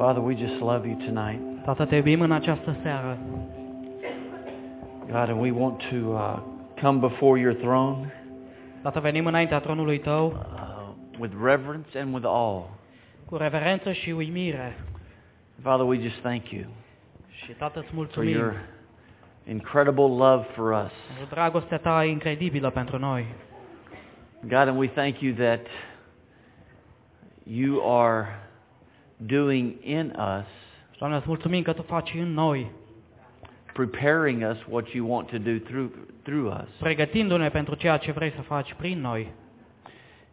Father, we just love you tonight. Tată, te iubim în această seară. God, and we want to uh, come before your throne Tată, venim înaintea tronului Tău uh, with reverence and with awe. cu reverență și uimire. Father, we just thank you Și, Tată, îți for your incredible love for us. dragostea Ta incredibilă pentru noi. God, and we thank you that you are doing in us, Și, Doamne, îți mulțumim că Tu faci în noi, preparing us what you want to do through, through us. pregătindu-ne pentru ceea ce vrei să faci prin noi.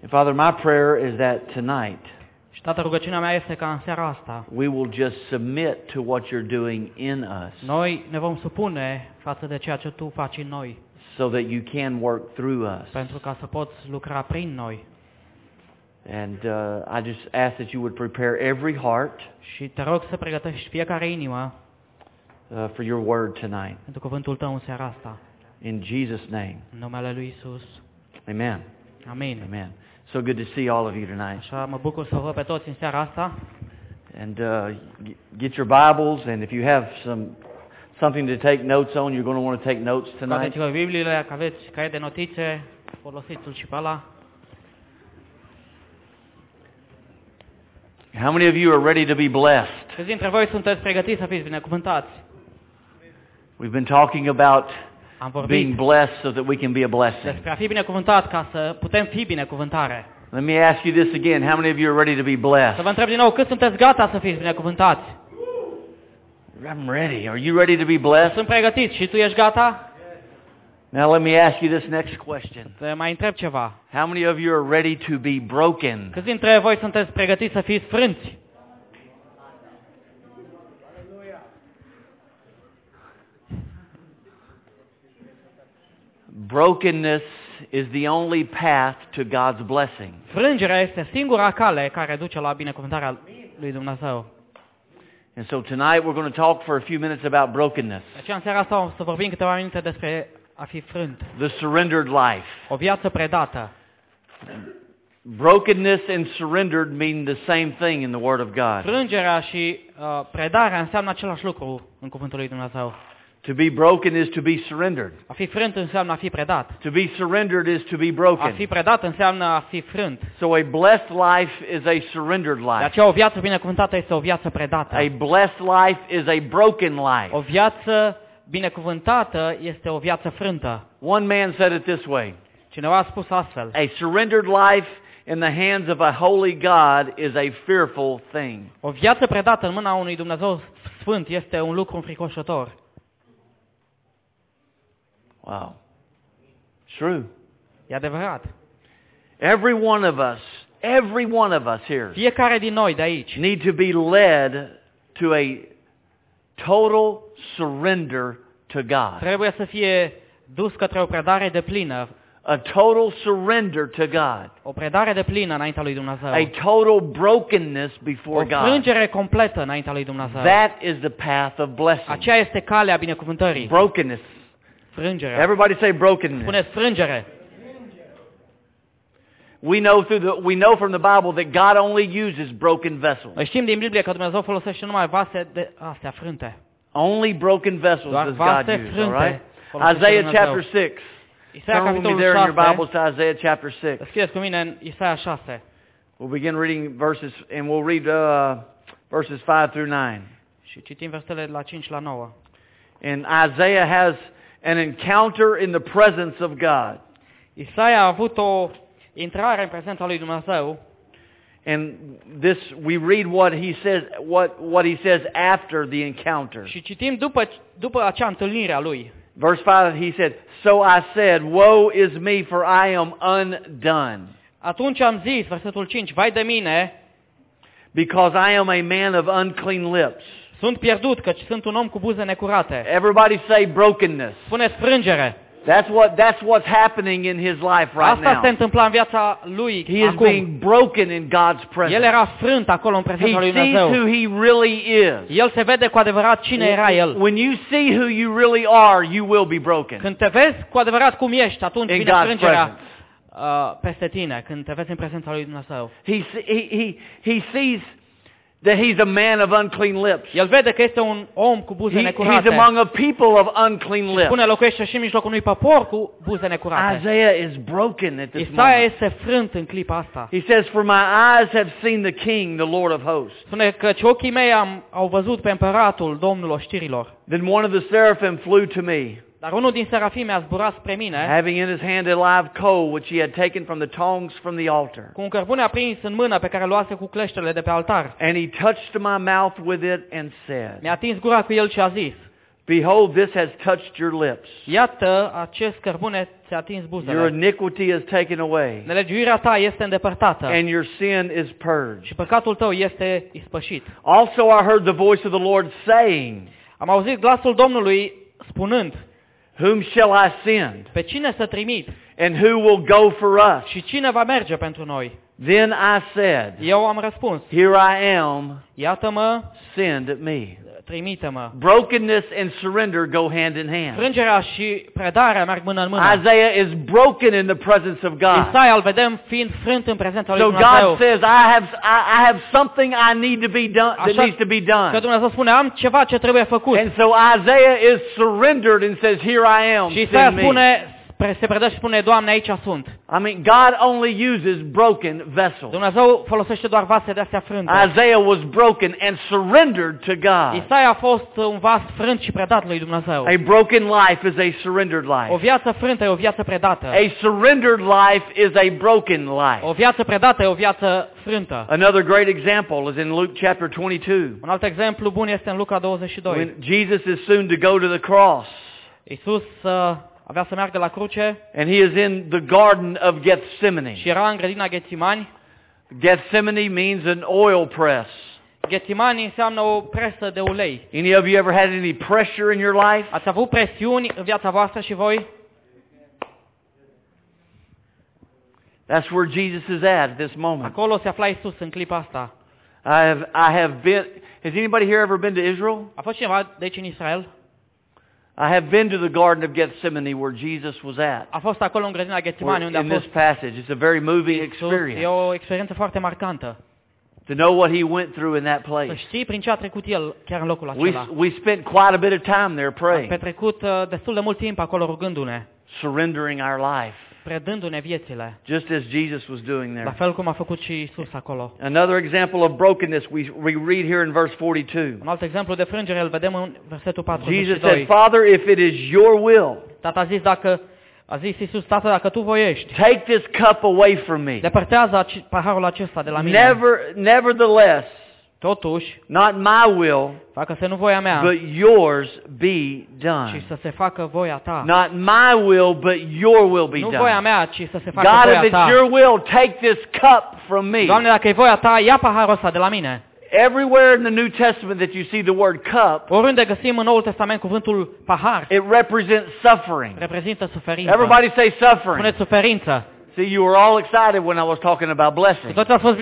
And Father, my prayer is that tonight Și, Tată, rugăciunea mea este ca în seara asta we will just submit to what you're doing in us noi ne vom supune față de ceea ce Tu faci în noi, so that you can work through us. pentru ca să poți lucra prin noi. And uh, I just ask that you would prepare every heart Și te rog să pregătești fiecare inimă uh, for your word tonight. pentru cuvântul Tău în seara asta. In Jesus' name. În numele Lui Isus. Amen. Amin. Amen. So good to see all of you tonight. Așa mă bucur să vă pe toți în seara asta. And uh, get your Bibles, and if you have some something to take notes on, you're going to want to take notes tonight. Scoateți-vă Bibliile, dacă aveți caiet de notițe, folosiți-l și pe ăla. How many of you are ready to be blessed? Câți dintre voi sunteți pregătiți să fiți binecuvântați? We've been talking about Am being blessed so that we can be a blessing. despre a fi binecuvântat ca să putem fi binecuvântare. Let me ask you this again. How many of you are ready to be Să blessed? întreb din nou, cât sunteți gata să fiți binecuvântați? I'm ready. Are you ready to be blessed? Sunt pregătiți și tu ești gata? Now let me ask you this next question. Te mai întreb ceva. How many of you are ready to be broken? Câți dintre voi sunteți pregătiți să fiți frânți? Brokenness is the only path to God's blessing. Frângerea este singura cale care duce la binecuvântarea lui Dumnezeu. And so tonight we're going to talk for a few minutes about brokenness, aceea în seara asta o să vorbim câteva minute despre a fi frânt. the surrendered life. O viață predată. Brokenness and surrendered mean the same thing in the Word of God. Frângerea și uh, predarea înseamnă același lucru în cuvântul lui Dumnezeu. To be broken is to be surrendered. A fi frânt înseamnă a fi predat. To be surrendered is to be A broken. fi predat înseamnă a fi frânt. So a blessed life is a surrendered De life. aceea o viață binecuvântată este o viață predată. A blessed life is a broken life. O viață binecuvântată este o viață frântă. One man said it this way. Cineva a spus astfel. A surrendered life in the hands of a holy God is a fearful thing. O viață predată în mâna unui Dumnezeu sfânt este un lucru înfricoșător. Wow. True. E adevărat. Every one of us, every one of us here Fiecare din noi de aici need to be led to a total surrender to God. trebuie să fie dus către o predare de plină, A total surrender to God. o predare de plină înaintea lui Dumnezeu. A total brokenness O before God. frângere completă înaintea lui Dumnezeu. That is the path of blessing. Aceea este calea binecuvântării. Brokenness. Frângerea. Everybody say brokenness. Spuneți frângere. We know through the we know from the Bible that God only uses broken vessels. Noi știm din Biblie că Dumnezeu folosește numai vase de astea frânte. Only broken vessels Doar does God vase use, all frânte right? folosește Isaiah Dumnezeu. chapter 6. Isaia Turn with me capitolul there in your 6. Bibles to Isaiah chapter 6. Deschideți cu mine în Isaia 6. We'll begin reading verses, and we'll read uh, verses 5 through 9. Și citim versetele de la 5 la 9. And Isaiah has an encounter in the presence of God. Isaia a avut o intrare în prezența lui Dumnezeu And this, we read what he says, what, what he says after the encounter. și citim după, după acea întâlnire a lui. Verse 5, he said, So I said, Woe is me, for I am undone, Atunci am zis, versetul 5, vai de mine, because I am a man of unclean lips. sunt pierdut, căci sunt un om cu buze necurate. Everybody say brokenness. Spuneți frângere. That's what that's what's happening in his life right Asta se now. întâmpla în viața lui He is acum. being broken in God's El presence. era frânt acolo în He prezența lui sees Dumnezeu. who he really is. El se vede cu adevărat cine era el. When you see who you really are, you will be broken Când te vezi cu adevărat cum ești, atunci in vine God's frângerea presence. uh, peste tine, când te vezi în prezența lui Dumnezeu. He, se- he, he, he sees that he's a man of unclean lips. El vede că este un om cu buze He, he's among a people of unclean lips. Spune locuiește și în mijlocul unui popor cu buze necurate. Isaiah is broken at this Isaia moment. este frânt în clipa asta. He says, For my eyes have seen the King, the Lord of hosts. Spune că ochii mei am, au văzut pe împăratul, Domnul oștirilor. Then one of the seraphim flew to me, Dar unul din serafimi a zburat spre mine, having in his hand a live coal which he had taken from the tongs from the altar. cu un cărbune aprins în mână pe care îl luase cu cleștele de pe altar. And he touched my mouth with it and said, Mi-a atins gura cu el și a zis, Behold, this has touched your lips. Iată, acest cărbune ți-a atins Your buzele. iniquity is taken away, Nelegiuirea ta este îndepărtată and your sin is purged. și păcatul tău este ispășit. Also I heard the voice of the Lord saying, Am auzit glasul Domnului spunând, Whom shall I send? pe cine să trimit And who will go for us? și cine va merge pentru noi? Then I said, Eu am răspuns, Here I am, iată-mă, send me. trimite-mă. Brokenness and surrender go hand in hand. Frângerea și predarea merg mână în mână. Isaiah is broken in the presence of God. Isaia îl vedem fiind frânt în prezența lui So Dumnezeu. God says, I have, I, I have something I need to be done, that Așa needs to be Că done. Dumnezeu spune, am ceva ce trebuie făcut. And so Isaiah is surrendered and says, Here I am, Și Isaia send me. spune, spre- se predă și spune, Doamne, aici sunt. I mean, God only uses broken vessels. Dumnezeu folosește doar vase de astea frânte. Isaiah was broken and surrendered to God. Isaia a fost un vas frânt și predat lui Dumnezeu. A broken life is a surrendered O life. viață frântă e o viață predată. A surrendered life is a broken life. O viață predată e o viață frântă. Another great example is in Luke chapter 22. Un alt exemplu bun este în Luca 22. When Jesus is soon to go to the cross. Iisus uh, avea să meargă la cruce And he is in the garden of Gethsemane. și era în grădina Ghețimani. Gethsemane means an oil press. Ghețimani înseamnă o presă de ulei. Any of you ever had any pressure in your life? Ați avut presiuni în viața voastră și voi? That's where Jesus is at this moment. Acolo se afla Iisus în clipa asta. I have, I have been, has anybody here ever been to Israel? A fost cineva de aici în Israel? I have been to the Garden of Gethsemane where Jesus was at. A fost acolo în grădina Ghețimani unde a in this fost passage. It's a very moving Iisus. E experience o experiență foarte marcantă. to know what he went through in that Să place. știi prin ce a trecut el chiar în locul We, acela. we spent quite a bit of time there A praying, petrecut uh, destul de mult timp acolo rugându-ne, surrendering our life, predându-ne viețile, just as Jesus was doing la there. fel cum a făcut și Iisus acolo. Another example of brokenness we, we read here in verse 42. Un alt exemplu de frângere îl vedem în versetul Jesus said, 42. Father, if it is your will, Tata a zis, dacă, a zis Iisus, Tată, dacă Tu voiești, take this cup away from me. depărtează aci- paharul acesta de la mine. Never, nevertheless, Totuși, not my will, facă-se nu voia mea, but yours be ci done. să se facă voia Ta. Not my will, but your will be Nu voia done. mea, ci să se facă God, voia if it's Ta. your will, take this cup from me. Doamne, dacă e voia Ta, ia paharul ăsta de la mine. Everywhere in the New Testament that you see the word cup, Oriunde găsim în Noul Testament cuvântul pahar, it represents suffering. reprezintă suferință. Everybody say suffering. Spuneți suferință. See, you were all excited when I was talking about blessing. Toți ați fost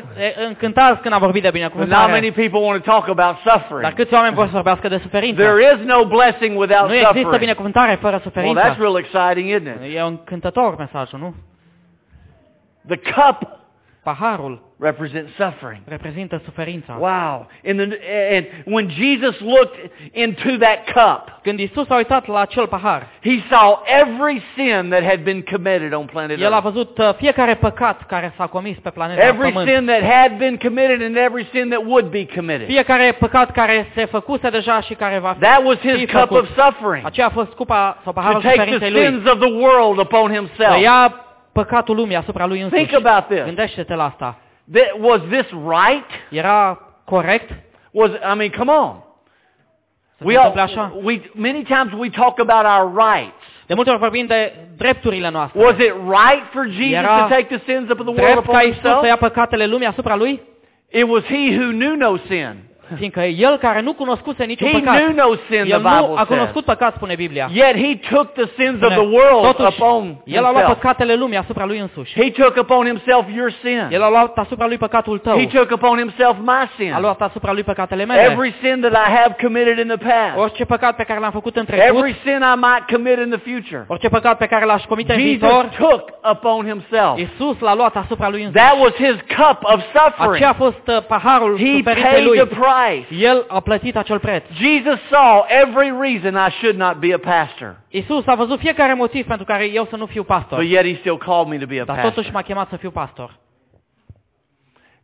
încântați când am vorbit de But not many people want to talk about Dar suffering. câți oameni vor să vorbească de suferință? There is no blessing without Nu există suffering. binecuvântare fără Well, that's real exciting, isn't it? E un mesajul, nu? The cup Paharul represents suffering. reprezintă suferința. Wow. And, the, and when Jesus looked into that cup, Când Isus a uitat la acel pahar, he saw every sin that had been committed on planet el a Earth. văzut uh, fiecare păcat care s-a comis pe planeta Every Pământ. sin that had been committed and every sin that would be committed. Fiecare păcat care se făcuse deja și care va That was fi his cup făcut. of suffering. Aceea a fost cupa sau To paharul take the suferinței lui. sins of the world upon Să himself. ia păcatul lumii asupra lui Think însuși. about this. Gândește-te la asta. That, was this right? Era corect Was I mean, come on. să We se all, întâmple așa? we many times we talk about our rights. De multe ori vorbim de drepturile noastre. Was it right for Jesus Era to take the sins of the world Drept upon ca Isus să himself? ia păcatele lumii asupra lui? It was he who knew no sin. Fiindcă el care nu cunoscuse niciun He păcat, knew no sin, the el nu Bible a says. cunoscut păcat, spune Biblia. Yet he took the sins of Spune, the world Totuși, upon el a luat himself. păcatele lumii asupra lui însuși. He took upon himself your sin. El a luat asupra lui păcatul tău. He took upon himself my sin. A luat asupra lui păcatele mele. Every sin that I have committed in the past. Orice păcat pe care l-am făcut în trecut, Every sin I might commit in the future. orice păcat pe care l-aș comite în Jesus viitor, took upon himself. Iisus l-a luat asupra lui însuși. That was his cup of suffering. Aceea a fost uh, paharul He suferinței paid lui. the price. El a plătit acel preț. Jesus saw every reason I should not be a pastor. Iisus a văzut fiecare motiv pentru care eu să nu fiu pastor. But yet he still called me to be a Dar totuși pastor. m-a chemat să fiu pastor.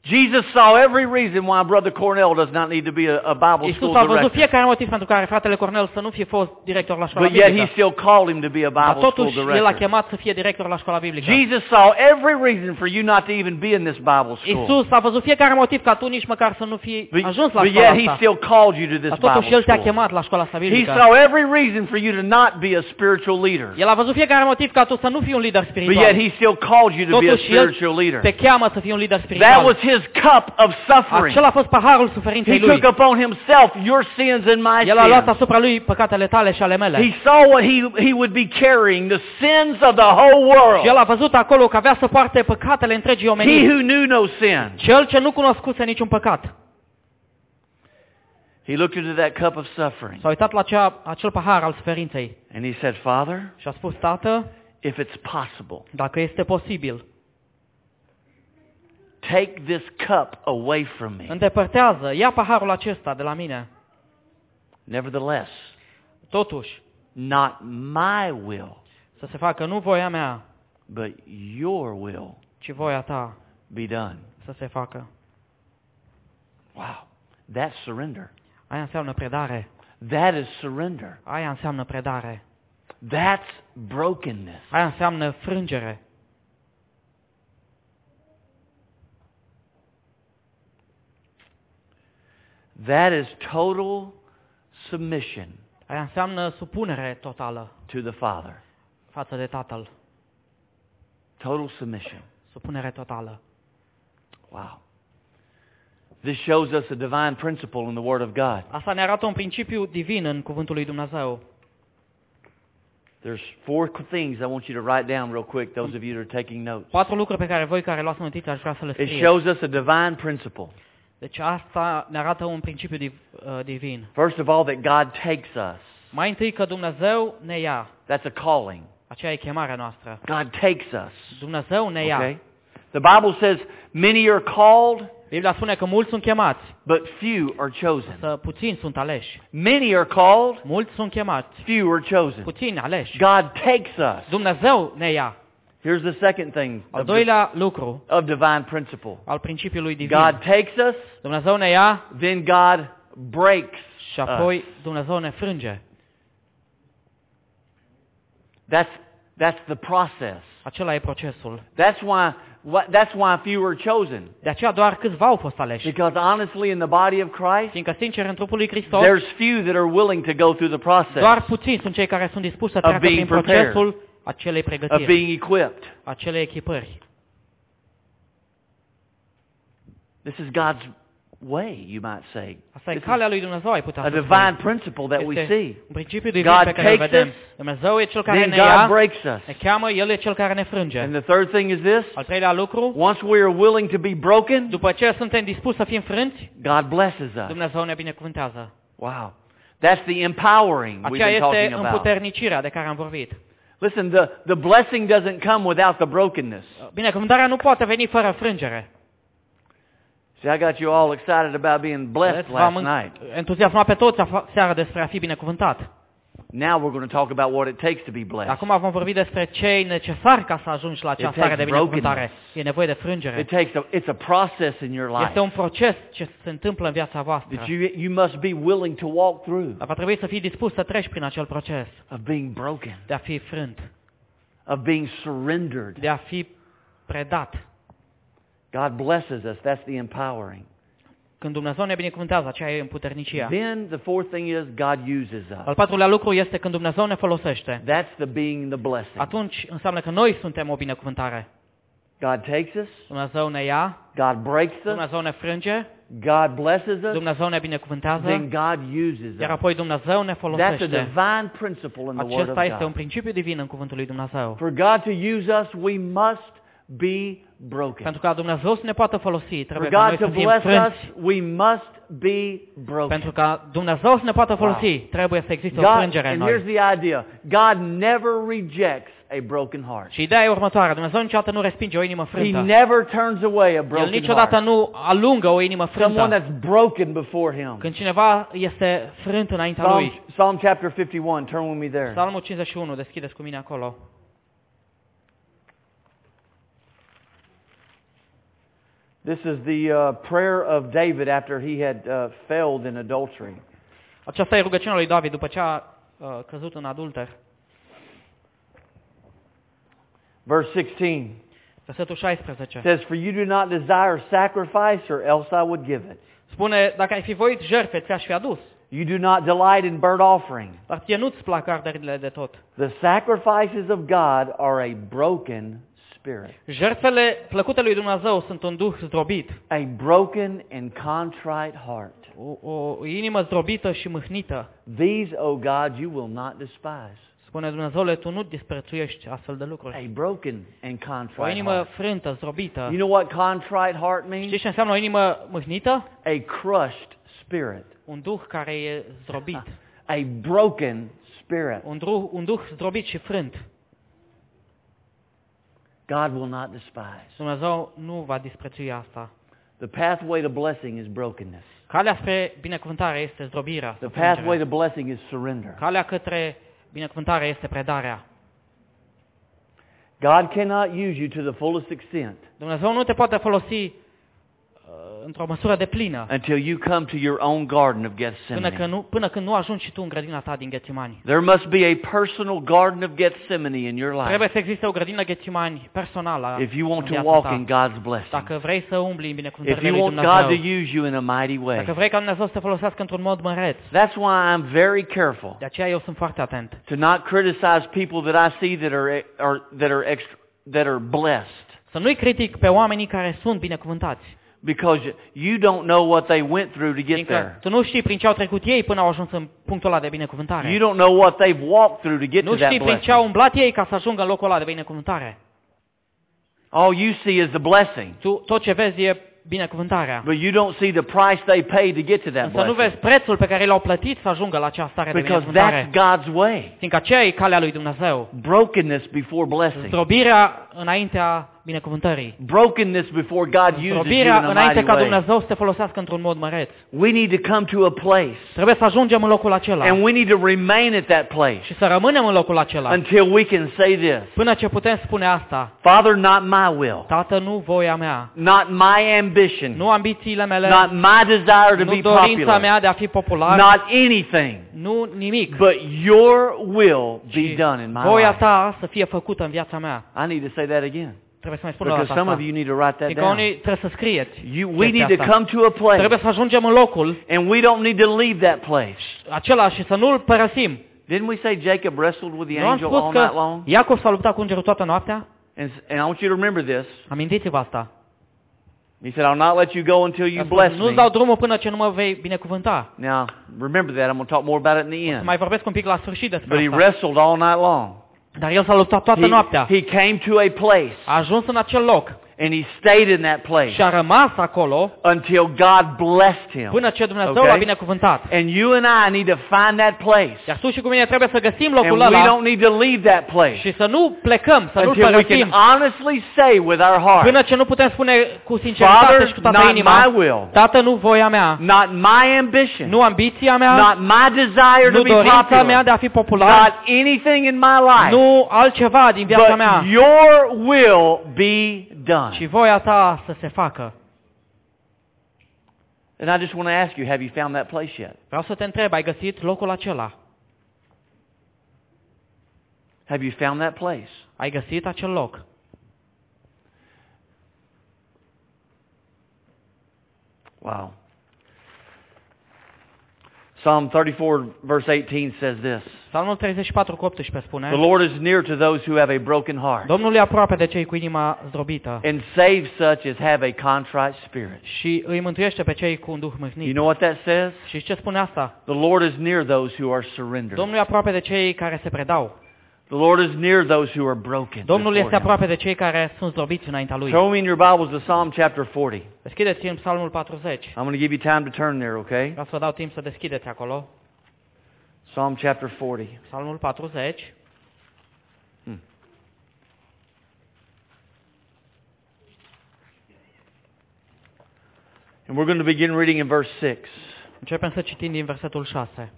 Jesus saw every reason why Brother Cornell does not need to be a, a Bible Iisus school a văzut director. fiecare motiv pentru care fratele Cornel să nu fie fost director la școala But yet he still called him to be a Dar Bible school el a director. chemat să fie director la școala biblică. Jesus saw every reason for you not to even be in this Bible school. Iisus a văzut fiecare motiv ca tu nici măcar să nu fii But, ajuns la but școala yet he still called you to this Dar totuși Bible El te-a school. chemat la școala asta He saw every reason for you to not be a spiritual leader. El a văzut fiecare motiv ca tu să nu fii un lider But yet he still called you to be a spiritual leader. te cheamă să fii un lider That was his cup of suffering. Acela a fost paharul He suferinței lui. took upon himself your sins and my El a luat sins. asupra lui păcatele tale și ale mele. He saw what he, he would be carrying, the sins of the whole Și el world. a văzut acolo că avea să poarte păcatele întregii He omeniri. who knew no sin. Cel ce nu cunoscuse niciun păcat. He looked into that cup of suffering S-a uitat la cea, acel pahar al suferinței and he said, Father, și a spus, Tată, if it's possible, dacă este posibil, take this cup away from me. îndepărtează, ia paharul acesta de la mine. Nevertheless, Totuși, not my will, să se facă nu voia mea, but your will ci voia ta be done. să se facă. Wow. That's surrender. Aia înseamnă predare. That is surrender. Aia înseamnă predare. That's brokenness. Aia înseamnă frângere. That is total submission Aia înseamnă supunere totală to the Father. față de Tatăl. Total submission. Supunere totală. Wow. This shows us a divine principle in the Word of God. Asta ne arată un principiu divin în Cuvântul lui Dumnezeu. There's four things I want you to write down real quick, those mm. of you that are taking notes. Patru lucruri pe care voi care luați notițe aș vrea să le It shows us a divine principle. Deci asta ne arată un principiu div, uh, divin. First of all, that God takes us. Mai întâi că Dumnezeu ne ia. That's a calling. Aceea e chemarea noastră. God takes us. Dumnezeu ne ia. Okay? The Bible says many are called, Biblia spune că mulți sunt chemați, but few are chosen. să puțini sunt aleși. Many are called, Mulți sunt chemați, few are chosen. puțini aleși. God takes us. Dumnezeu ne ia. Here's the second thing Al of, the- doilea lucru of divine principle. al principiului divin. God takes us, Dumnezeu ne ia then God breaks și us. apoi Dumnezeu ne frânge. That's, that's the process. Acela e procesul. That's why, wha- that's why few are chosen. De aceea doar câțiva au fost aleși. Because honestly, in the body of Christ, Fiindcă, sincer, în trupul lui Hristos, there's few that are willing to go through the process doar puțini sunt cei care sunt dispuși să Of treacă being prin prepared. procesul acelei of being equipped. acelei echipări. This is God's way, you might say. Asta This is calea lui Dumnezeu, ai putea a divine principle that we see. un principiu divin God pe care takes vedem. us, Dumnezeu e cel care Then ne God ia, breaks us. ne cheamă, El e cel care ne frânge. And the third thing is this. Al treilea lucru, Once we are willing to be broken, după ce suntem dispuși să fim frânți, God blesses us. Dumnezeu ne binecuvântează. Wow. That's the empowering we've been talking este about. împuternicirea de care am vorbit. Listen, the, the blessing doesn't come without the brokenness. Binecuvântarea nu poate veni fără frângere. See, I got you all excited about being blessed Vedeți, last V-am night. entuziasmat pe toți afa- seara despre a fi binecuvântat. Now we're going to talk about what it takes to be blessed. Acum vom vorbi despre ce e necesar ca să ajungi la acea It stare takes de binecuvântare. E nevoie de frângere. It takes a, it's a process in your life Este un proces ce se întâmplă în viața voastră. that you, you must be willing to walk through va trebui să fii dispus să treci prin acel proces of being broken, de a fi frânt, of being surrendered. de a fi predat. God blesses us. That's the empowering. Când Dumnezeu ne binecuvântează, aceea e împuternicia. Then the fourth thing is God uses Al us. patrulea lucru este când Dumnezeu ne folosește. That's the being the blessing. Atunci înseamnă că noi suntem o binecuvântare. God takes us, Dumnezeu ne ia, God breaks us, Dumnezeu ne frânge, God blesses us, Dumnezeu ne binecuvântează, then God uses iar us. apoi Dumnezeu ne That's a folosește. divine principle in the Word of Acesta este un God. principiu divin în cuvântul lui Dumnezeu. For God to use us, we must be broken. Pentru ca Dumnezeu să ne poată folosi, For trebuie ca noi God să to fim bless us, frânți. we must be broken. Pentru ca Dumnezeu să ne poată folosi, trebuie să existe o frângere în and here's noi. the idea. God never rejects a broken heart. Și ideea e următoarea. Dumnezeu niciodată nu respinge o inimă He frântă. never turns away a El broken niciodată heart. nu alungă o inimă Someone frântă. that's broken before Him. Când cineva este frânt înaintea Psalm, lui. Psalm chapter 51, turn with me there. Psalmul 51, deschideți cu mine acolo. This is the uh, prayer of David after he had uh, failed in adultery. Aceasta e rugăciunea lui David după ce a uh, căzut în adulter. Verse 16 Versetul 16. says, For you do not desire sacrifice, or else I would give it. Spune, dacă ai fi voit jertfe, ți-aș fi adus. You do not delight in burnt offering. Dar ție nu-ți plac arderile de tot. The sacrifices of God are a broken spirit, Jertfele plăcute lui Dumnezeu sunt un duh zdrobit. a broken and contrite heart. O, o inimă zdrobită și mâhnită. These, O God, you will not despise. Spune Dumnezeule, tu nu disprețuiești astfel de lucruri. A broken and O contrite inimă heart. frântă, zdrobită. You know what contrite heart means? Știți ce înseamnă o inimă mâhnită? A crushed spirit. Un duh care e zdrobit. A broken spirit. Un duh, un duh zdrobit și frânt. God will not despise. Dumnezeu nu va disprețui asta. The pathway to blessing is brokenness. Calea spre binecuvântare este zdrobirea. The pathway to blessing is surrender. Calea către binecuvântare este predarea. God cannot use you to the fullest extent Dumnezeu nu te poate folosi într-o măsură de plină until you come to your own garden of până, Gethsemane. că nu, până când nu ajungi și tu în grădina ta din Ghețimani. There must be a personal garden of Gethsemane in your life Trebuie să existe o grădină Ghețimani personală if you want în to viața walk ta. in God's blessing. Dacă vrei să umbli în If binecuvântările you lui want God to Dumnezeu, use you in a mighty way. dacă vrei ca Dumnezeu să te folosească într-un mod măreț, That's why I'm very careful de aceea eu sunt foarte atent. to not criticize people that I see that are, are that are extra, that are blessed Să nu-i critic pe oamenii care sunt binecuvântați. Because you don't know what they went through to get Fiindcă there. tu nu știi prin ce au trecut ei până au ajuns în punctul ăla de binecuvântare. You don't know what they've walked through to get Nu to that știi prin ce blessing. au umblat ei ca să ajungă în locul ăla de binecuvântare. All you see is the blessing, Tu tot ce vezi e binecuvântarea. but you don't see the price they paid to get to that Însă nu blessing vezi prețul pe care l-au plătit să ajungă la acea stare de because binecuvântare. that's God's way. Fiindcă aceea e calea lui Dumnezeu. Brokenness before blessing. Zdrobirea înaintea binecuvântării. Brokenness before God uses you in Zdrobirea a înainte mighty ca way. Dumnezeu să te folosească într-un mod măreț. We need to come to a place Trebuie să ajungem în locul acela and we need to remain at that place și să rămânem în locul acela until we can say this. până ce putem spune asta. Father, not my will, Tată, nu voia mea, not my ambition, nu ambițiile mele, not my desire to nu be dorința popular, mea de a fi popular, not anything, nu nimic. but your will be Și done in my voia life. ta să fie făcută în viața mea. I need to say that again Trebuie să mai spun o because dată some of asta. you need to write that Fiindcă down. unii trebuie să scrieți You, we chestia need to asta. come to a place Trebuie să ajungem în locul and we don't need to leave that place. acela și să nu-l părăsim. Didn't we say Jacob wrestled with the Nu am angel spus all că night long? Iacov s-a luptat cu îngerul toată noaptea? And, and I want you to remember this. Amintiți-vă asta. He said, I'll not let you go until you A spus, bless Nu-ți me. dau drumul până ce nu mă vei binecuvânta. Now, remember that. I'm going to talk more about it in the Să end. mai vorbesc un pic la sfârșit But despre he asta. wrestled all night long. Dar el s-a luptat toată noaptea. He, he came to a place A ajuns în acel loc and he stayed in that place și a rămas acolo until God blessed him. până ce Dumnezeu Okay. l-a binecuvântat. And you and I need to find that place. Iar tu și cu mine trebuie să găsim And locul we ăla don't need to leave that place și să nu plecăm, să nu-l until we can părăsim, honestly say with our heart, până ce nu putem spune cu sinceritate Father, și cu toată not inima, my will, Tată, nu voia mea, not my ambition, nu ambiția mea, not my desire to nu be dorința mea popular, de a fi not popular, anything in my life, nu altceva din viața mea, but your will be done. voia ta să se facă. And I just want to ask you, have you found that place yet? Vreau să te întreb, ai găsit locul acela? Have you found that place? Ai găsit acel loc? Wow. Psalm 34 verse 18 says this. Psalmul 34 cu 18 The spune, Lord is near to those who have a broken heart Domnul e aproape de cei cu inima zdrobită and saves such as have a contrite spirit. și îi mântuiește pe cei cu un duh You mâhnit. know what that says? Și ce spune asta? The Lord is near those who are surrendered. Domnul e aproape de cei care se predau. The Lord is near those who are broken. Domnul este aproape de cei care sunt zdrobiți înaintea Lui. Throw me in your Bibles to Psalm chapter 40. Deschideți în Psalmul 40. I'm going to give you time to turn there, okay? Vreau să vă dau timp să deschideți acolo. Psalm chapter 40. Psalmul 40. Hmm. And we're going to begin reading in verse 6. Începem să citim din versetul 6.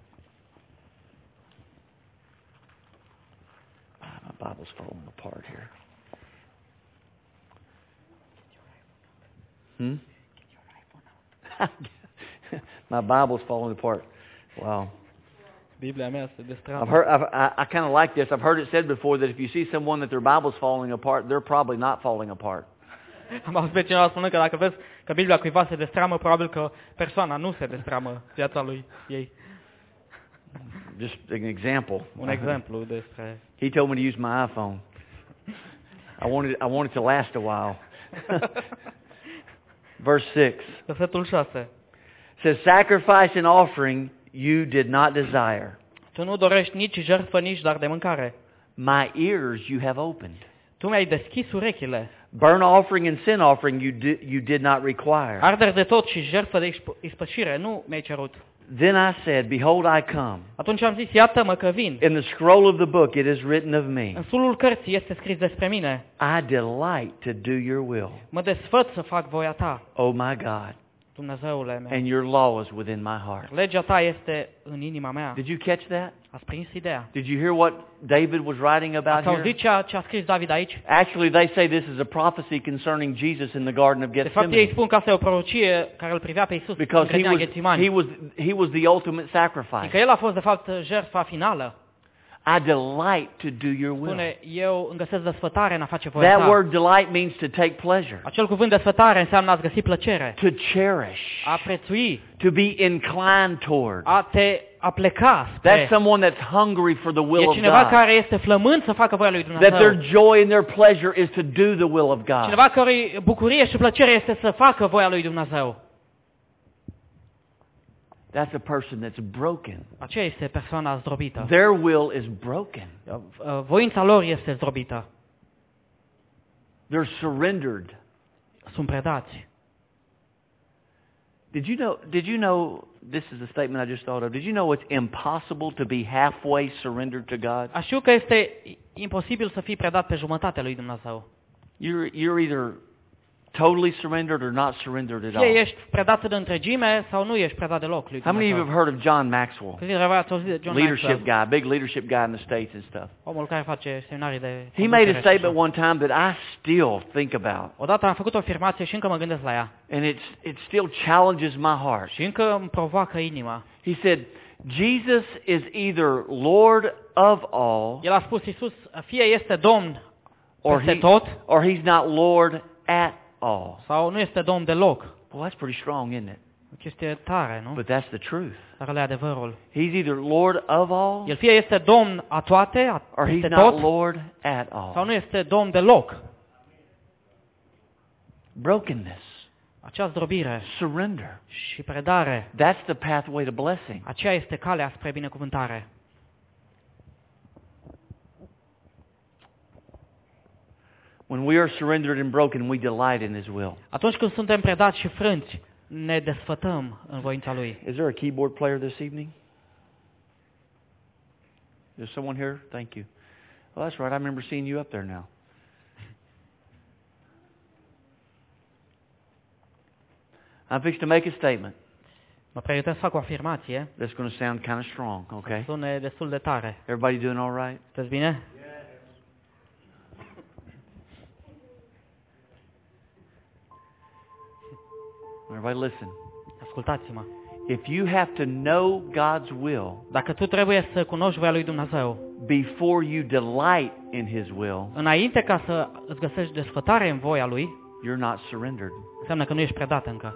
Ah, My Bible's falling apart here. Hmm? My Bible's falling apart. Wow. Se I've heard, I've, I, I kind of like this. I've heard it said before that if you see someone that their Bible's falling apart, they're probably not falling apart. Am auzit cineva spunând că dacă vezi că Biblia cuiva se destramă, probabil că persoana nu se destramă viața lui ei. Just an example. Un exemplu despre... He told me to use my iPhone. I wanted, I wanted to last a while. Verse 6 Versetul 6. says, Sacrifice and offering you did not desire. Tu nu dorești nici jertfă, nici dar de mâncare. My ears you have opened. Tu mi-ai deschis urechile. Burnt offering and sin offering you, di- you did not require. Arderi de tot și jertfă de ispășire nu mi-ai cerut. Then I said, Behold, I come. Atunci am zis, iată-mă că vin. In the scroll of the book it is written of me, În sulul cărții este scris despre mine. I delight to do your will, Mă desfăt să fac voia ta, O my God, Dumnezeule meu. and your law is within my heart. Legea ta este în inima mea. Did you catch that? Ați prins ideea? Did you hear what David was writing about Ați here? auzit ce a, ce a scris David aici? Actually, they say this is a prophecy concerning Jesus in the Garden of De fapt, ei Gethsemane. spun că asta e o prorocie care îl privea pe Isus în Because he grădina was, Ghețimani. he, was, he was the ultimate sacrifice. Adică el a fost, de fapt, jertfa finală. I delight to do your will. Spune, eu îmi găsesc desfătare în a face voia That ta. word delight means to take pleasure, Acel cuvânt desfătare înseamnă a-ți găsi plăcere, to cherish, a prețui, to be inclined toward. a te a pleca That's spre. someone that's hungry for the will E of cineva God. care este flămând să facă voia lui That their Dumnezeu. joy and their pleasure is to do the will of God. Cineva care bucurie și plăcere este să facă voia lui Dumnezeu. That's a person that's broken. Aceea este persoana zdrobită. Their will is broken. Uh, Voința lor este zdrobită. They're surrendered. Sunt predați. Did you know did you know this is a statement I just thought of. Did you know it's impossible to be halfway surrendered to God? Știu că este imposibil să fii predat pe jumătatea lui Dumnezeu. You're you're either totally surrendered or not surrendered at Fie all. ești predat în întregime sau nu ești predat deloc lui How many of you have heard of John Maxwell? Câți dintre voi ați auzit de John Leadership guy, big leadership guy in the States and stuff. omul care face seminarii de He made a conducere și așa. statement one time that I still think about. Odată am făcut o afirmație și încă mă gândesc la ea. And it's it still challenges my heart. Și încă îmi provoacă inima. He said, Jesus is either Lord of all El a spus, fie este Domn or, he, or he's not Lord at all. sau nu este Domn deloc. Well, that's pretty strong, isn't it? O chestie tare, nu? But that's the truth. Dar ăla e adevărul. He's either Lord of all El fie este Domn a toate, a, or he's peste not tot, Lord at sau all. nu este Domn deloc. Brokenness, Acea zdrobire surrender. și predare, That's the pathway to blessing. aceea este calea spre binecuvântare. When we are surrendered and broken, we delight in His will. Atunci când suntem predați și frânți, ne desfătăm în voința Lui. Is there a keyboard player this evening? Is someone here? Thank you. Well, that's right. I remember seeing you up there now. I'm fixed to make a statement Mă pregătesc să fac o afirmație, that's going to sound kind of strong, okay? sune destul de tare. Everybody doing all right? Sunteți bine? Everybody listen. Ascultați-mă. If you have to know God's will Dacă tu trebuie să cunoști voia lui Dumnezeu, before you delight in His will, înainte ca să îți găsești desfătare în voia Lui, you're not surrendered. înseamnă că nu ești predat încă.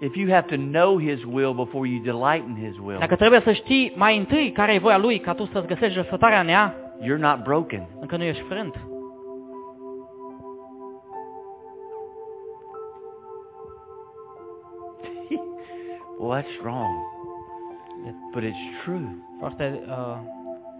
if you have to know His will before you delight in His will, Dacă trebuie să știi mai întâi care e voia Lui ca tu să-ți găsești răsfătarea în ea, you're not broken. încă nu ești frânt. Well, that's wrong. But it's true. Foarte uh,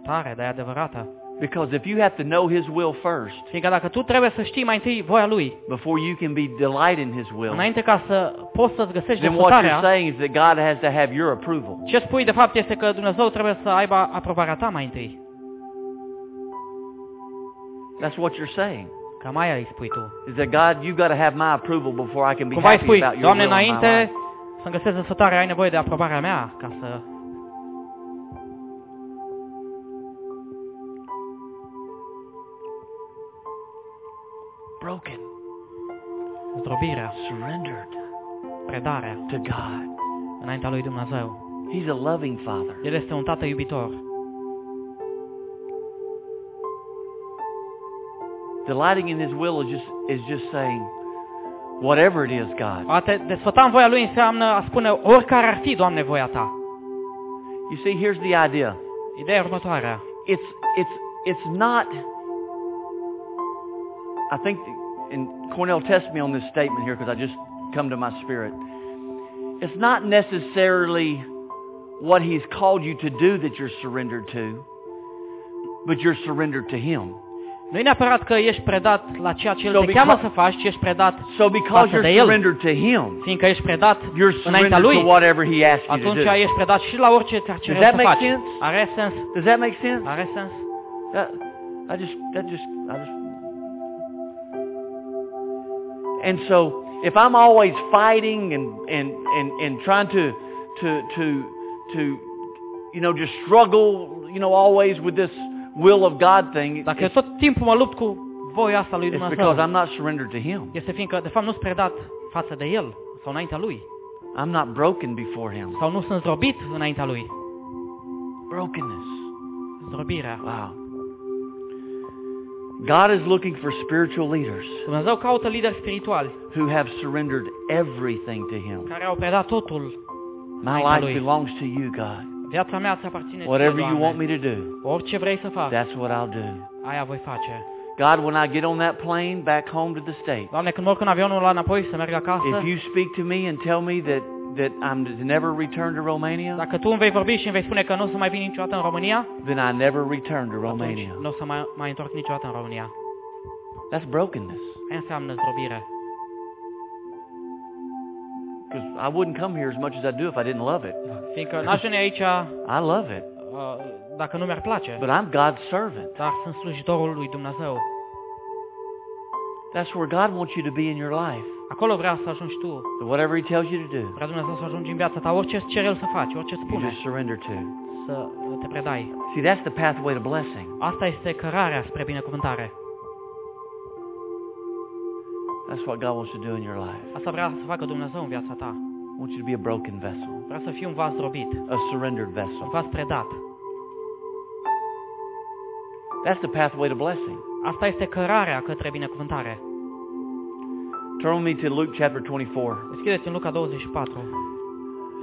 tare, dar e adevărată. Because if you have to know His will first, Fiindcă dacă tu trebuie să știi mai întâi voia Lui, before you can be delight in His will, înainte ca să poți să-ți găsești then what you're saying is that God has to have your approval. ce spui de fapt este că Dumnezeu trebuie să aibă aprobarea ta mai întâi. That's what you're saying. Cam aia îi spui tu. Is that God, you've got to have my approval before I can be Cumva happy spui, about your Doamne, will in my life. Să-mi găsesc răsfătarea, ai nevoie de aprobarea mea ca să... Broken, Zdrobirea, surrendered predarea to God. înaintea lui Dumnezeu. He's a loving Father. El este un tată iubitor. Delighting in His will is just is just saying, whatever it is, God. A te desfăta în voia lui înseamnă a spune oricare ar fi, Doamne, voia ta. You see, here's the idea. Ideea următoarea. It's it's it's not. I think, and Cornell test me on this statement here because I just come to my spirit. It's not necessarily what He's called you to do that you're surrendered to, but you're surrendered to Him. Nu e neapărat că ești predat la ceea ce El So te cheamă because- să faci, ci ești predat, So Față you're de El. surrendered to Him, fiindcă ești predat you're înaintea surrendered to whatever He asks you to do. ești predat și la orice ți-ar cere Does that să make faci. sense? Are sens? Does that make sense? Are sens? That, I just, that just, I just. And so, if I'm always fighting and and and and trying to to to to, you know, just struggle, you know, always with this will of God thing, Dacă tot timpul mă lupt cu voia asta lui it's because I'm not surrendered to Him. este fiindcă, de fapt, nu sunt predat față de El sau înaintea Lui. I'm not broken before Him. Sau nu sunt zdrobit înaintea Lui. Brokenness. Zdrobirea. Wow. God is looking for spiritual leaders Dumnezeu caută lideri spirituali who have surrendered everything to Him. care au predat totul. My life belongs to you, God. Viața mea ți aparține Whatever you want me to do, Orice vrei să fac, that's what I'll do. aia voi face. God, when I get on that plane back home to the States, Doamne, când mă urc în avionul înapoi să merg acasă, if you speak to me and tell me that, that I'm to never return to Romania, dacă tu îmi vei vorbi și îmi vei spune că nu o să mai vin niciodată în România, then I never return to Romania. nu o să mai, mai întorc niciodată în România. That's brokenness. Aia înseamnă zdrobire. Because I wouldn't come here as much as I do if I didn't love it. Fiindcă n-aș veni aici I love it. uh, dacă nu mi-ar place, But I'm God's servant. dar sunt slujitorul lui Dumnezeu. That's where God wants you to be in your life. Acolo vrea să ajungi tu. So whatever He tells you to do, Vrea Dumnezeu să ajungi în viața ta. Orice îți cere El să faci, orice you spune, just surrender to. să te predai. See, that's the pathway to blessing. Asta este cărarea spre binecuvântare. That's what God wants to do in your life. Asta vrea să facă Dumnezeu în viața ta. He wants you to be a broken vessel, Vrea să fii un vas drobit, a surrendered un vessel. vas predat. That's the pathway to blessing. Asta este cărarea către binecuvântare. Turn with me to Luke chapter 24. Deschideți în Luca 24.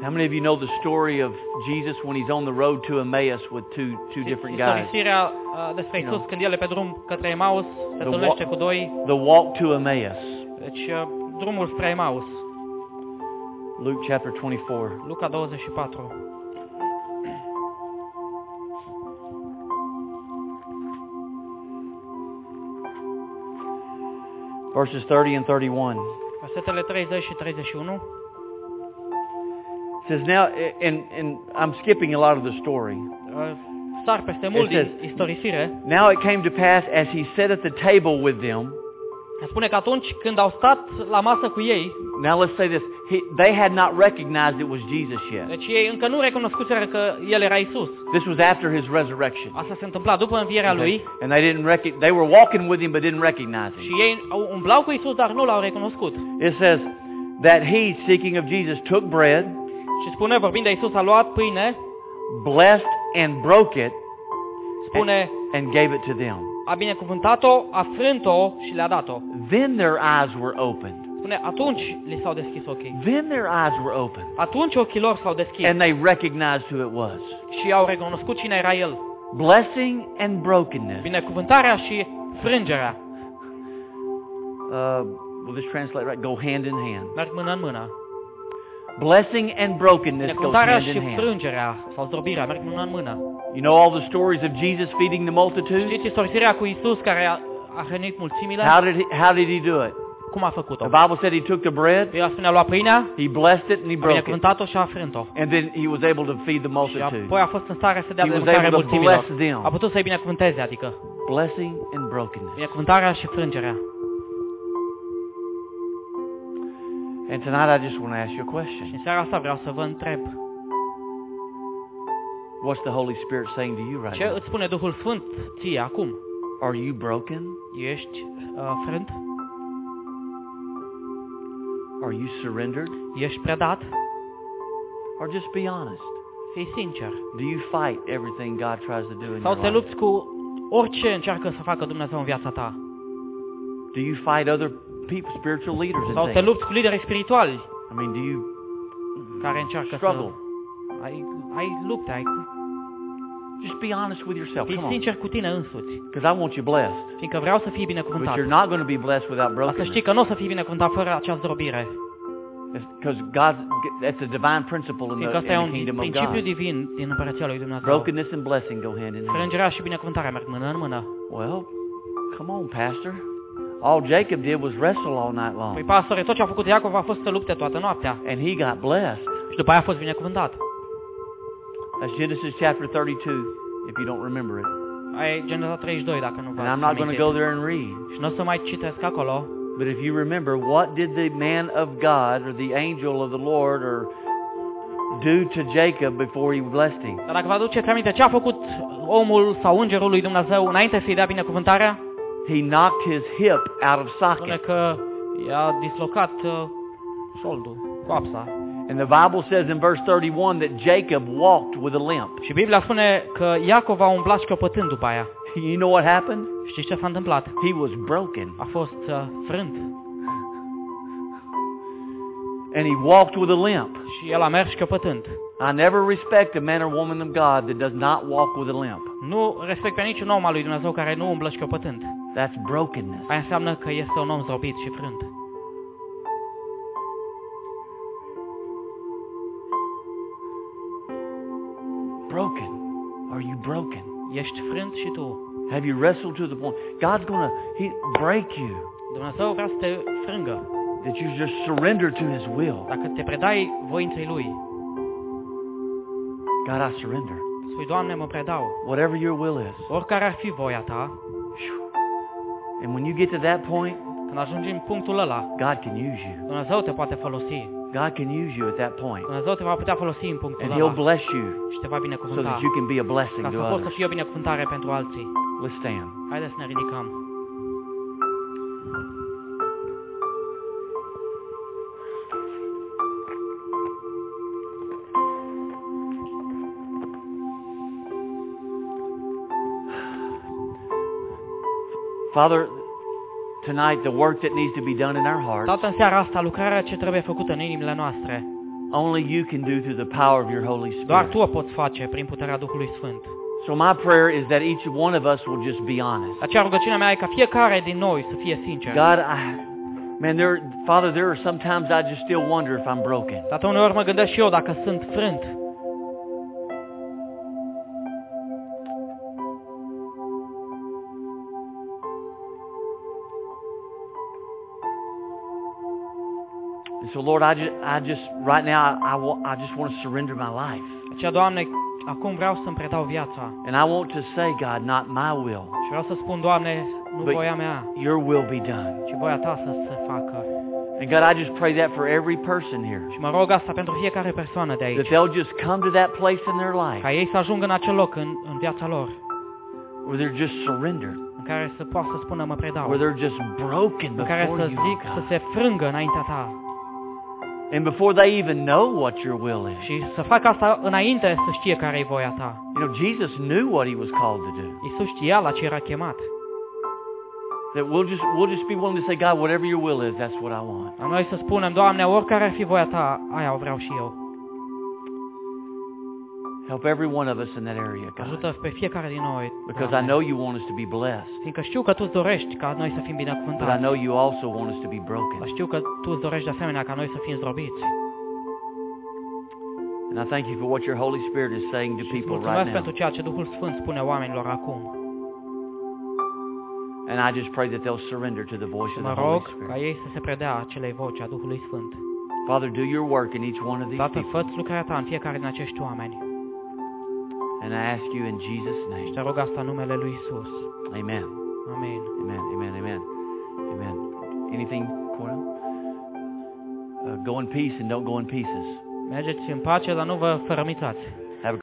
How many of you know the story of Jesus when he's on the road to Emmaus with two two different guys? Uh, despre Isus când el e pe drum către Emaus, se The întâlnește cu doi. The walk to Emmaus. Deci uh, drumul spre Emaus. Luke chapter 24. Luca 24. Verses 30 and 31. Versetele 30 și 31. Says now, and, and I'm skipping a lot of the story. Uh, Sar peste mult din istorisire. Now it came to pass as he sat at the table with them. Spune că atunci când au stat la masă cu ei, Now let's say this. He, they had not recognized it was Jesus yet. deci ei încă nu recunoscuseră că El era Isus. This was after his resurrection. Asta se întâmpla după învierea Lui And they didn't rec- they were walking with him but didn't recognize him. și ei umblau cu Isus, dar nu l-au recunoscut. It says that he, speaking of Jesus, took bread, Și spune, vorbind de Isus, a luat pâine, blessed and broke it, spune, and gave it to them. a binecuvântat-o, a frânt-o și le-a dat-o. Then their eyes were opened. Spune, atunci li s-au deschis ochii. Then their eyes were open Atunci ochii lor s-au deschis and they recognized who it was. și au recunoscut cine era El. Blessing and brokenness. Binecuvântarea și frângerea Uh, will this translate right? Go hand in hand. merg mână în mână. Blessing and brokenness go Binecuvântarea hand și in hand. frângerea sau zdrobirea merg mână în mână. You know all the stories of Jesus feeding the multitudes? Știți istorisirea cu Isus care a, a hrănit mulțimile? How did he, how did he do it? Cum a făcut-o? The Bible said he took the bread, El spune, a luat pâinea, he blessed it, and he a broke it. binecuvântat-o și a frânt-o. And then he was able to feed the Și multitude. apoi a fost în stare să dea He de was mâncare able to mulțimilor. bless them. A putut să-i binecuvânteze, adică Blessing and brokenness. binecuvântarea și frângerea. And tonight I just want to ask you a Și question. în seara asta vreau să vă întreb, What's the Holy Spirit saying to you right ce now? îți spune Duhul Sfânt ție acum? Are you broken? Ești uh, frânt? Are you surrendered? Ești predat? Or just be honest. Fii sincer. Do you fight everything God tries to do in Sau your te life? lupți cu orice încearcă să facă Dumnezeu în viața ta? Do you fight other people, spiritual leaders Sau and te things? lupți cu lideri spirituali I mean, do you care încearcă struggle? să... Ai, ai lupte, ai... Just be honest with yourself. Fii Come on. sincer cu tine însuți. Because I want you blessed. Fiindcă vreau să fii But binecuvântat. you're not going to be blessed without Dar să brokenness. știi că nu o să fii binecuvântat fără acea zdrobire. Because God, that's a divine principle in Fiindcă the, asta e in un the kingdom of principiu God. divin din Împărăția lui Dumnezeu. Brokenness and blessing go hand in hand. Frângerea și binecuvântarea merg mână în mână. Well, come on, Pastor. All Jacob did was wrestle all night Păi, long. pastore, tot ce a făcut Iacov a fost să lupte toată noaptea. And he got blessed. Și după aia a fost binecuvântat. That's Genesis chapter 32, if you don't remember it. Ai Geneza 32, dacă nu vă And I'm not going to go there and read. Și nu o să mai citesc acolo. But if you remember, what did the man of God or the angel of the Lord or do to Jacob before he blessed him? Dar dacă vă aduceți aminte, ce a făcut omul sau îngerul lui Dumnezeu înainte să-i dea binecuvântarea? He knocked his hip out of Spune socket. că i-a dislocat uh, șoldul, coapsa. And the Bible says in verse 31 that Jacob walked with a limp. Și Biblia spune că Iacov a umblat șchiopătând după aia. You know what happened? Știți ce s-a întâmplat? He was broken. A fost uh, frânt And he walked with a limp. și el a mers șchiopătând. I never respect a man or woman of God that does not walk with a limp. Nu respect pe niciun om al lui Dumnezeu care nu umblă șchiopătând. That's brokenness. Aia înseamnă că este un om zdrobit și frânt. Broken. Are you broken? Ești frânt și tu. Have you wrestled to the point? God's going to he break you. Dumnezeu vrea să te frângă. That you just surrender to his will. Dacă te predai voinței Lui, God, I surrender. spui, Doamne, mă predau. Whatever your will is. Oricare ar fi voia ta, And when you get to that point, când ajungi în punctul ăla, God can use you. Dumnezeu te poate folosi. God can use you at that point. Dumnezeu te va putea folosi în punctul And ăla he'll bless you și te va so binecuvânta. that you can be a blessing Ca to să poți să others. fii o binecuvântare pentru alții. Let's stand. Haideți să ne ridicăm. Father, tonight the work that needs to be done in our hearts, Tată, în seara asta, lucrarea ce trebuie făcută în inimile noastre, only you can do through the power of your Holy doar Spirit. Tu o poți face prin puterea Duhului Sfânt. So my prayer is that each one of us will just be honest. Aceea rugăciunea mea e ca fiecare din noi să fie sincer. God, I, man, there, Father, there are sometimes I just still wonder if I'm broken. Tată, uneori mă gândesc și eu dacă sunt frânt. And so, Lord, I just, I just right now, I, I, I just want to surrender my life. Aceea, Doamne, acum vreau să-mi predau viața. And I want to say, God, not my will, Și vreau să spun, Doamne, nu But- voia mea, your will be done. ci voia Ta să se facă. And God, I just pray that for every person here, Și mă rog asta pentru fiecare persoană de that they'll just come to that place in their life Ca ei să ajungă în acel loc în, în viața lor, where they're just surrendered, în care să poată să spună mă predau. where they're just broken În care before să you, zic să se frângă înaintea Ta. And before they even know what your will is. Și să facă asta înainte să știe care e voia Ta. You know, Jesus knew what he was called to do. Iisus știa la ce era chemat. That we'll just, we'll just be willing to say, God, whatever your will is, that's what I want. Noi să spunem, Doamne, oricare ar fi voia Ta, aia o vreau și eu. Help every one of us in that area, God. Ajută pe fiecare din noi, Because I Doamne. know you want us to be blessed. Fiindcă știu că Tu îți dorești ca noi să fim But I binecuvântați. know you also want us to be Dar broken. știu că Tu îți dorești de asemenea ca noi să fim zdrobiți. And I thank you for what your Holy Spirit is saying to Și îți people right mulțumesc now. pentru ceea ce Duhul Sfânt spune oamenilor acum. And I just pray that they'll surrender to the voice Și of mă the Holy rog ca Spirit. ei să se predea acelei voci a Duhului Sfânt. Father, do your work in each one of these Tată, people. fă lucrarea Ta în fiecare din acești oameni. And I ask you in Jesus' name. te rog asta în numele Lui Isus. Amen. Amin. Amen. Amen. Amen. Amen. Anything, Cornell? Uh, go in peace and don't go in pieces. Mergeți în pace, dar nu vă fărămițați.